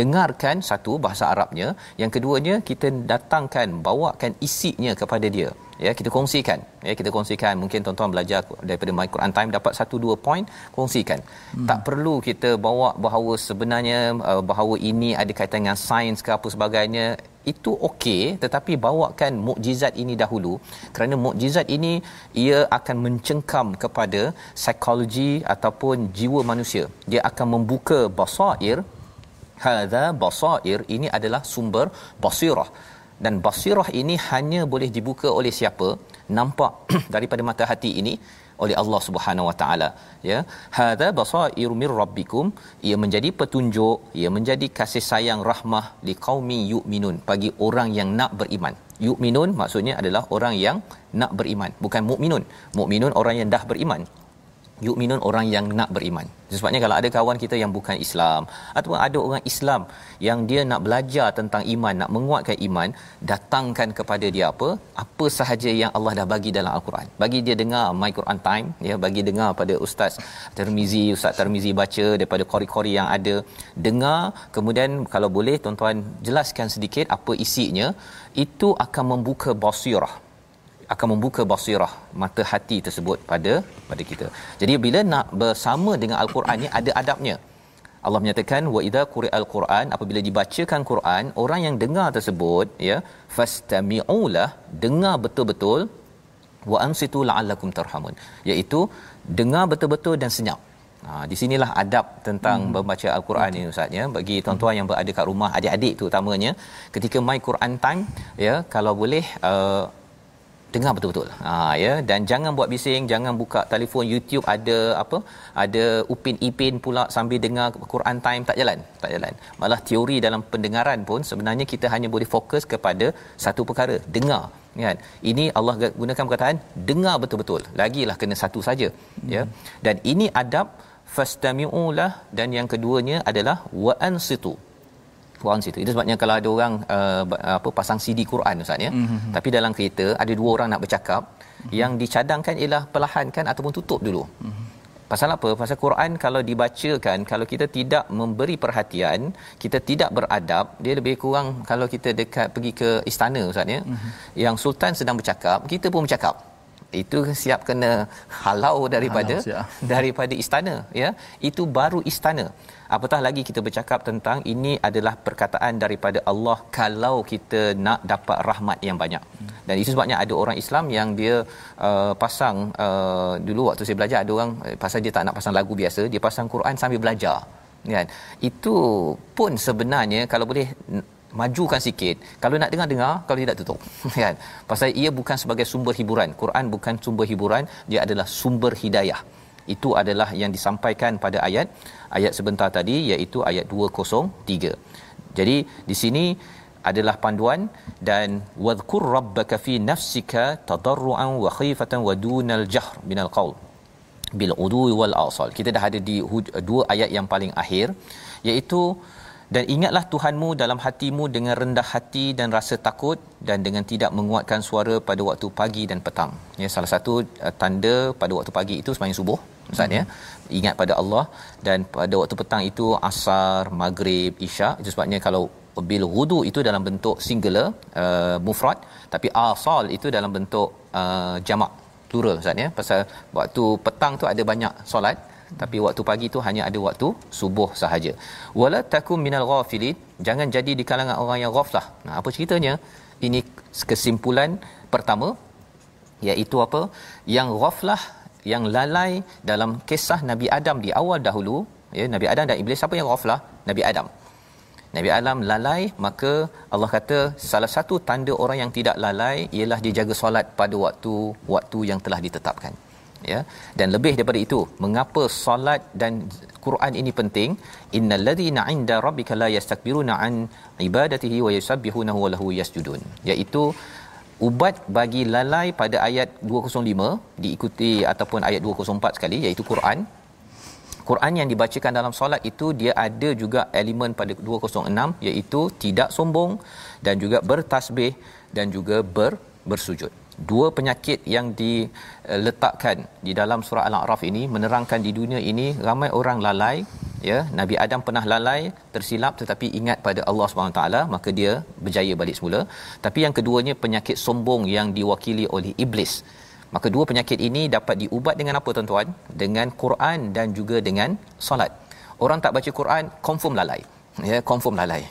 dengarkan satu bahasa Arabnya. Yang keduanya kita datangkan bawakan isinya kepada dia ya kita kongsikan. Ya kita kongsikan. Mungkin tuan-tuan belajar daripada my Quran time dapat satu dua point kongsikan. Hmm. tak perlu kita bawa bahawa sebenarnya uh, bahawa ini ada kaitan dengan sains ke apa sebagainya. Itu okey tetapi bawakan mukjizat ini dahulu. Kerana mukjizat ini ia akan mencengkam kepada psikologi ataupun jiwa manusia. Dia akan membuka basair. Hadza basair ini adalah sumber basirah dan basirah ini hanya boleh dibuka oleh siapa? Nampak daripada mata hati ini oleh Allah Subhanahu Wa Taala ya. Hadza basairu mir rabbikum. Ia menjadi petunjuk ia menjadi kasih sayang rahmah liqaumi yu'minun. Bagi orang yang nak beriman. Yu'minun maksudnya adalah orang yang nak beriman bukan mukminun mukminun orang yang dah beriman Yukminun orang yang nak beriman. Sebabnya kalau ada kawan kita yang bukan Islam ataupun ada orang Islam yang dia nak belajar tentang iman, nak menguatkan iman, datangkan kepada dia apa? Apa sahaja yang Allah dah bagi dalam Al-Quran. Bagi dia dengar My Quran Time, ya, bagi dengar pada Ustaz Termizi, Ustaz Termizi baca daripada kori-kori yang ada. Dengar, kemudian kalau boleh tuan-tuan jelaskan sedikit apa isinya, itu akan membuka basirah akan membuka basirah mata hati tersebut pada pada kita. Jadi bila nak bersama dengan al-Quran ni ada adabnya. Allah menyatakan wa idza quri'al Quran apabila dibacakan Quran orang yang dengar tersebut ya fastami'ulah dengar betul-betul wa ansitu la'allakum tarhamun iaitu dengar betul-betul dan senyap. Ha di sinilah adab tentang hmm. membaca al-Quran ini ustaz ya bagi tuan-tuan yang berada kat rumah adik-adik tu utamanya ketika my Quran time ya kalau boleh uh, dengar betul-betul. Ha ya dan jangan buat bising, jangan buka telefon YouTube ada apa? Ada Upin Ipin pula sambil dengar Quran time tak jalan, tak jalan. Malah teori dalam pendengaran pun sebenarnya kita hanya boleh fokus kepada satu perkara, dengar. Kan? Ini Allah gunakan perkataan dengar betul-betul. Lagilah kena satu saja. Hmm. Ya. Dan ini adab fastami'ulah dan yang keduanya adalah wa ansitu Quran situ. Itu sebabnya kalau ada orang uh, apa pasang CD Quran ustaz ya. Mm-hmm. Tapi dalam kereta ada dua orang nak bercakap, mm-hmm. yang dicadangkan ialah perlahankan ataupun tutup dulu. Mm-hmm. Pasal apa? Pasal Quran kalau dibacakan, kalau kita tidak memberi perhatian, kita tidak beradab, dia lebih kurang kalau kita dekat pergi ke istana ustaz ya. Mm-hmm. Yang sultan sedang bercakap, kita pun bercakap itu siap kena halau daripada halau, daripada istana ya. Itu baru istana. Apatah lagi kita bercakap tentang ini adalah perkataan daripada Allah kalau kita nak dapat rahmat yang banyak. Dan itu sebabnya ada orang Islam yang dia uh, pasang uh, dulu waktu saya belajar ada orang uh, pasal dia tak nak pasang lagu biasa dia pasang Quran sambil belajar kan. Itu pun sebenarnya kalau boleh majukan sikit. Kalau nak dengar dengar. Kalau tidak tutup. Kan? Pasal ia bukan sebagai sumber hiburan. Quran bukan sumber hiburan. Dia adalah sumber hidayah. Itu adalah yang disampaikan pada ayat ayat sebentar tadi iaitu ayat 203 jadi di sini adalah panduan dan wadhkur rabbaka fi nafsika tadarruan wa khifatan wa dunal jahr minal qaul bil udwi wal asal. Kita dah ada di dua ayat yang paling akhir iaitu dan ingatlah Tuhanmu dalam hatimu dengan rendah hati dan rasa takut dan dengan tidak menguatkan suara pada waktu pagi dan petang. Ya salah satu uh, tanda pada waktu pagi itu sembahyang subuh Ustaz ya. Mm-hmm. Ingat pada Allah dan pada waktu petang itu asar, maghrib, isyak. Itu sebabnya kalau bil wudu itu dalam bentuk singular uh, mufrad tapi asal itu dalam bentuk uh, jamak plural Ustaz ya. Pasal waktu petang tu ada banyak solat tapi waktu pagi tu hanya ada waktu subuh sahaja. Wala takum minal ghafilin. Jangan jadi di kalangan orang yang ghaflah. Nah apa ceritanya? Ini kesimpulan pertama iaitu apa? Yang ghaflah yang lalai dalam kisah Nabi Adam di awal dahulu ya Nabi Adam dan iblis siapa yang ghaflah? Nabi Adam. Nabi Adam lalai maka Allah kata salah satu tanda orang yang tidak lalai ialah dia jaga solat pada waktu waktu yang telah ditetapkan ya. Dan lebih daripada itu mengapa solat dan Quran ini penting? Innal ladzina 'inda rabbika la yastakbiruna an ibadatihi wa yusabbihunahu wa lahu yasjudun. Iaitu ubat bagi lalai pada ayat 205 diikuti ataupun ayat 204 sekali iaitu Quran. Quran yang dibacakan dalam solat itu dia ada juga elemen pada 206 iaitu tidak sombong dan juga bertasbih dan juga ber bersujud dua penyakit yang diletakkan di dalam surah al-a'raf ini menerangkan di dunia ini ramai orang lalai ya. Nabi adam pernah lalai tersilap tetapi ingat pada Allah Subhanahu taala maka dia berjaya balik semula. Tapi yang keduanya penyakit sombong yang diwakili oleh iblis. Maka dua penyakit ini dapat diubat dengan apa tuan-tuan? Dengan Quran dan juga dengan solat. Orang tak baca Quran confirm lalai ya confirm lalai.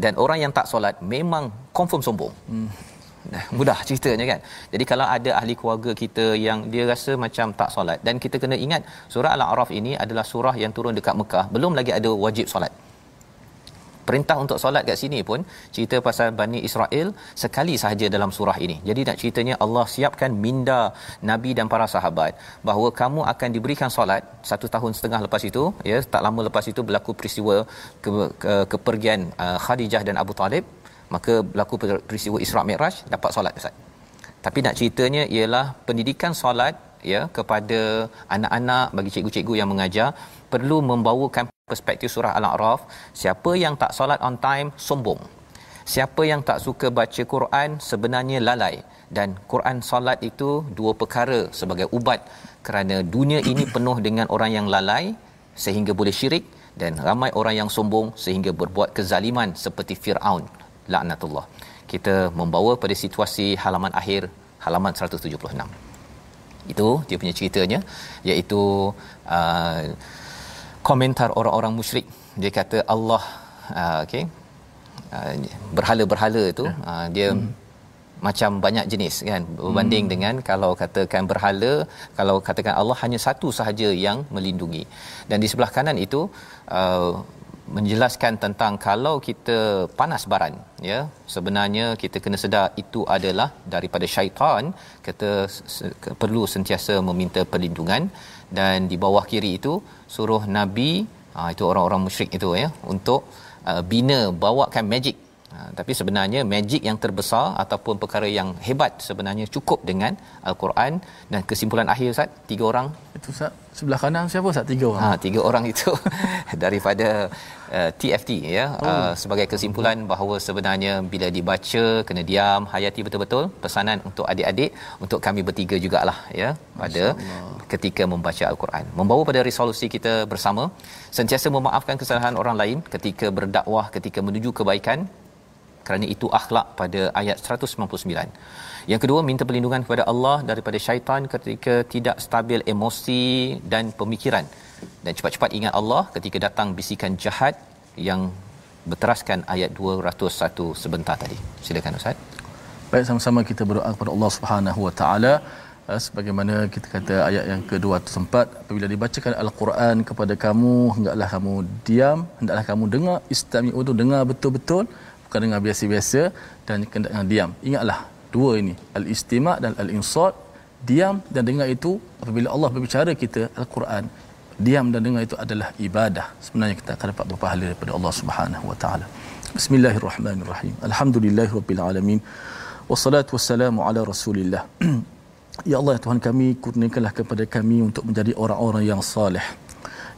Dan orang yang tak solat memang confirm sombong. Hmm Nah, mudah ceritanya kan. Jadi kalau ada ahli keluarga kita yang dia rasa macam tak solat dan kita kena ingat surah Al-A'raf ini adalah surah yang turun dekat Mekah, belum lagi ada wajib solat. Perintah untuk solat kat sini pun cerita pasal Bani Israel sekali sahaja dalam surah ini. Jadi nak ceritanya Allah siapkan minda Nabi dan para sahabat bahawa kamu akan diberikan solat satu tahun setengah lepas itu, ya, tak lama lepas itu berlaku peristiwa ke, ke, kepergian uh, Khadijah dan Abu Talib maka berlaku peristiwa Isra Mi'raj dapat solat Ustaz. Tapi nak ceritanya ialah pendidikan solat ya kepada anak-anak bagi cikgu-cikgu yang mengajar perlu membawakan perspektif surah al-a'raf. Siapa yang tak solat on time sombong. Siapa yang tak suka baca Quran sebenarnya lalai. Dan Quran solat itu dua perkara sebagai ubat kerana dunia ini penuh dengan orang yang lalai sehingga boleh syirik dan ramai orang yang sombong sehingga berbuat kezaliman seperti Firaun laknatullah. Kita membawa pada situasi halaman akhir halaman 176 itu dia punya ceritanya iaitu uh, komentar orang-orang musyrik. Dia kata Allah uh, okey uh, berhala-berhala itu uh, dia hmm. macam banyak jenis kan? Berbanding hmm. dengan kalau katakan berhala kalau katakan Allah hanya satu sahaja yang melindungi. Dan di sebelah kanan itu uh, menjelaskan tentang kalau kita panas baran ya sebenarnya kita kena sedar itu adalah daripada syaitan kita perlu sentiasa meminta perlindungan. Dan di bawah kiri itu suruh nabi ha, itu orang-orang musyrik itu ya untuk uh, bina bawakan magic tapi sebenarnya magic yang terbesar ataupun perkara yang hebat sebenarnya cukup dengan al-Quran dan kesimpulan akhir Ustaz tiga orang. Itu Ustaz sebelah kanan siapa Ustaz tiga orang? Ha tiga orang itu daripada uh, TFT ya. Oh. uh, sebagai kesimpulan bahawa sebenarnya bila dibaca kena diam hayati betul-betul pesanan untuk adik-adik untuk kami bertiga jugalah ya pada ketika membaca al-Quran. Membawa pada resolusi kita bersama sentiasa memaafkan kesalahan orang lain ketika berdakwah ketika menuju kebaikan kerana itu akhlak pada ayat 199. Yang kedua minta perlindungan kepada Allah daripada syaitan ketika tidak stabil emosi dan pemikiran. Dan cepat-cepat ingat Allah ketika datang bisikan jahat yang berteraskan ayat 201 sebentar tadi. Silakan Ustaz. Baik sama-sama kita berdoa kepada Allah Subhanahu Wa Taala eh, sebagaimana kita kata ayat yang ke-204 apabila dibacakan al-Quran kepada kamu hendaklah kamu diam hendaklah kamu dengar istami'u dengar betul-betul bukan dengar biasa-biasa dan kena diam. Ingatlah dua ini, al-istima' dan al-insat. Diam dan dengar itu apabila Allah berbicara kita al-Quran, diam dan dengar itu adalah ibadah. Sebenarnya kita akan dapat berpahala daripada Allah Subhanahu wa taala. Bismillahirrahmanirrahim. Alhamdulillahirabbil alamin. Wassalatu wassalamu ala Rasulillah. ya Allah ya Tuhan kami kurniakanlah kepada kami untuk menjadi orang-orang yang saleh.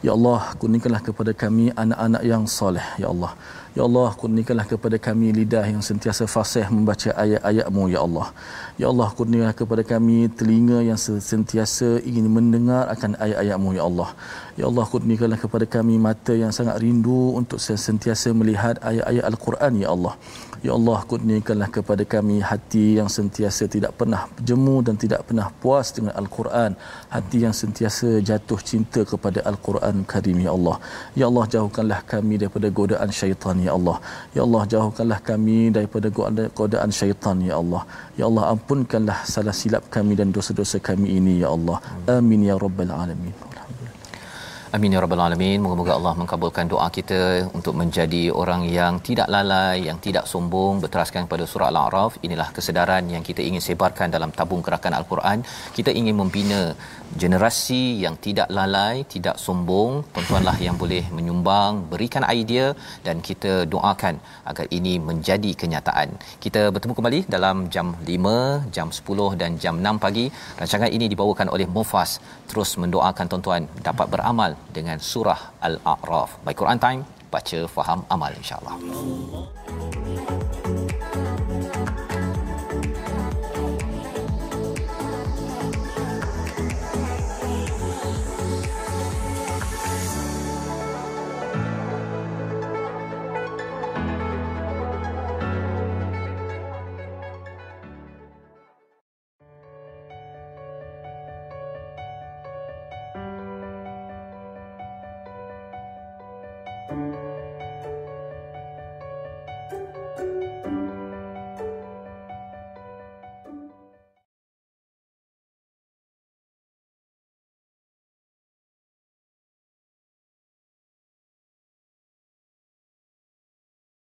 Ya Allah kurniakanlah kepada kami anak-anak yang saleh ya Allah. Ya Allah, kurniakanlah kepada kami lidah yang sentiasa fasih membaca ayat-ayat-Mu, Ya Allah. Ya Allah, kurniakanlah kepada kami telinga yang sentiasa ingin mendengar akan ayat-ayat-Mu, Ya Allah. Ya Allah, kurniakanlah kepada kami mata yang sangat rindu untuk sentiasa melihat ayat-ayat Al-Quran, Ya Allah. Ya Allah, kurniakanlah kepada kami hati yang sentiasa tidak pernah jemu dan tidak pernah puas dengan Al-Quran. Hati yang sentiasa jatuh cinta kepada Al-Quran Karim, Ya Allah. Ya Allah, jauhkanlah kami daripada godaan syaitan, Ya Allah. Ya Allah, jauhkanlah kami daripada godaan syaitan, Ya Allah. Ya Allah, ampunkanlah salah silap kami dan dosa-dosa kami ini, Ya Allah. Amin, Ya Rabbal Alamin. Amin ya rabbal alamin. Moga-moga Allah mengabulkan doa kita untuk menjadi orang yang tidak lalai, yang tidak sombong, berteraskan kepada surah Al-A'raf. Inilah kesedaran yang kita ingin sebarkan dalam tabung gerakan Al-Quran. Kita ingin membina generasi yang tidak lalai, tidak sombong. Tuan-tuanlah yang boleh menyumbang, berikan idea dan kita doakan agar ini menjadi kenyataan. Kita bertemu kembali dalam jam 5, jam 10 dan jam 6 pagi. Rancangan ini dibawakan oleh Mufas. Terus mendoakan tuan-tuan dapat beramal dengan surah Al-A'raf. Baik Quran Time, baca, faham, amal insya-Allah.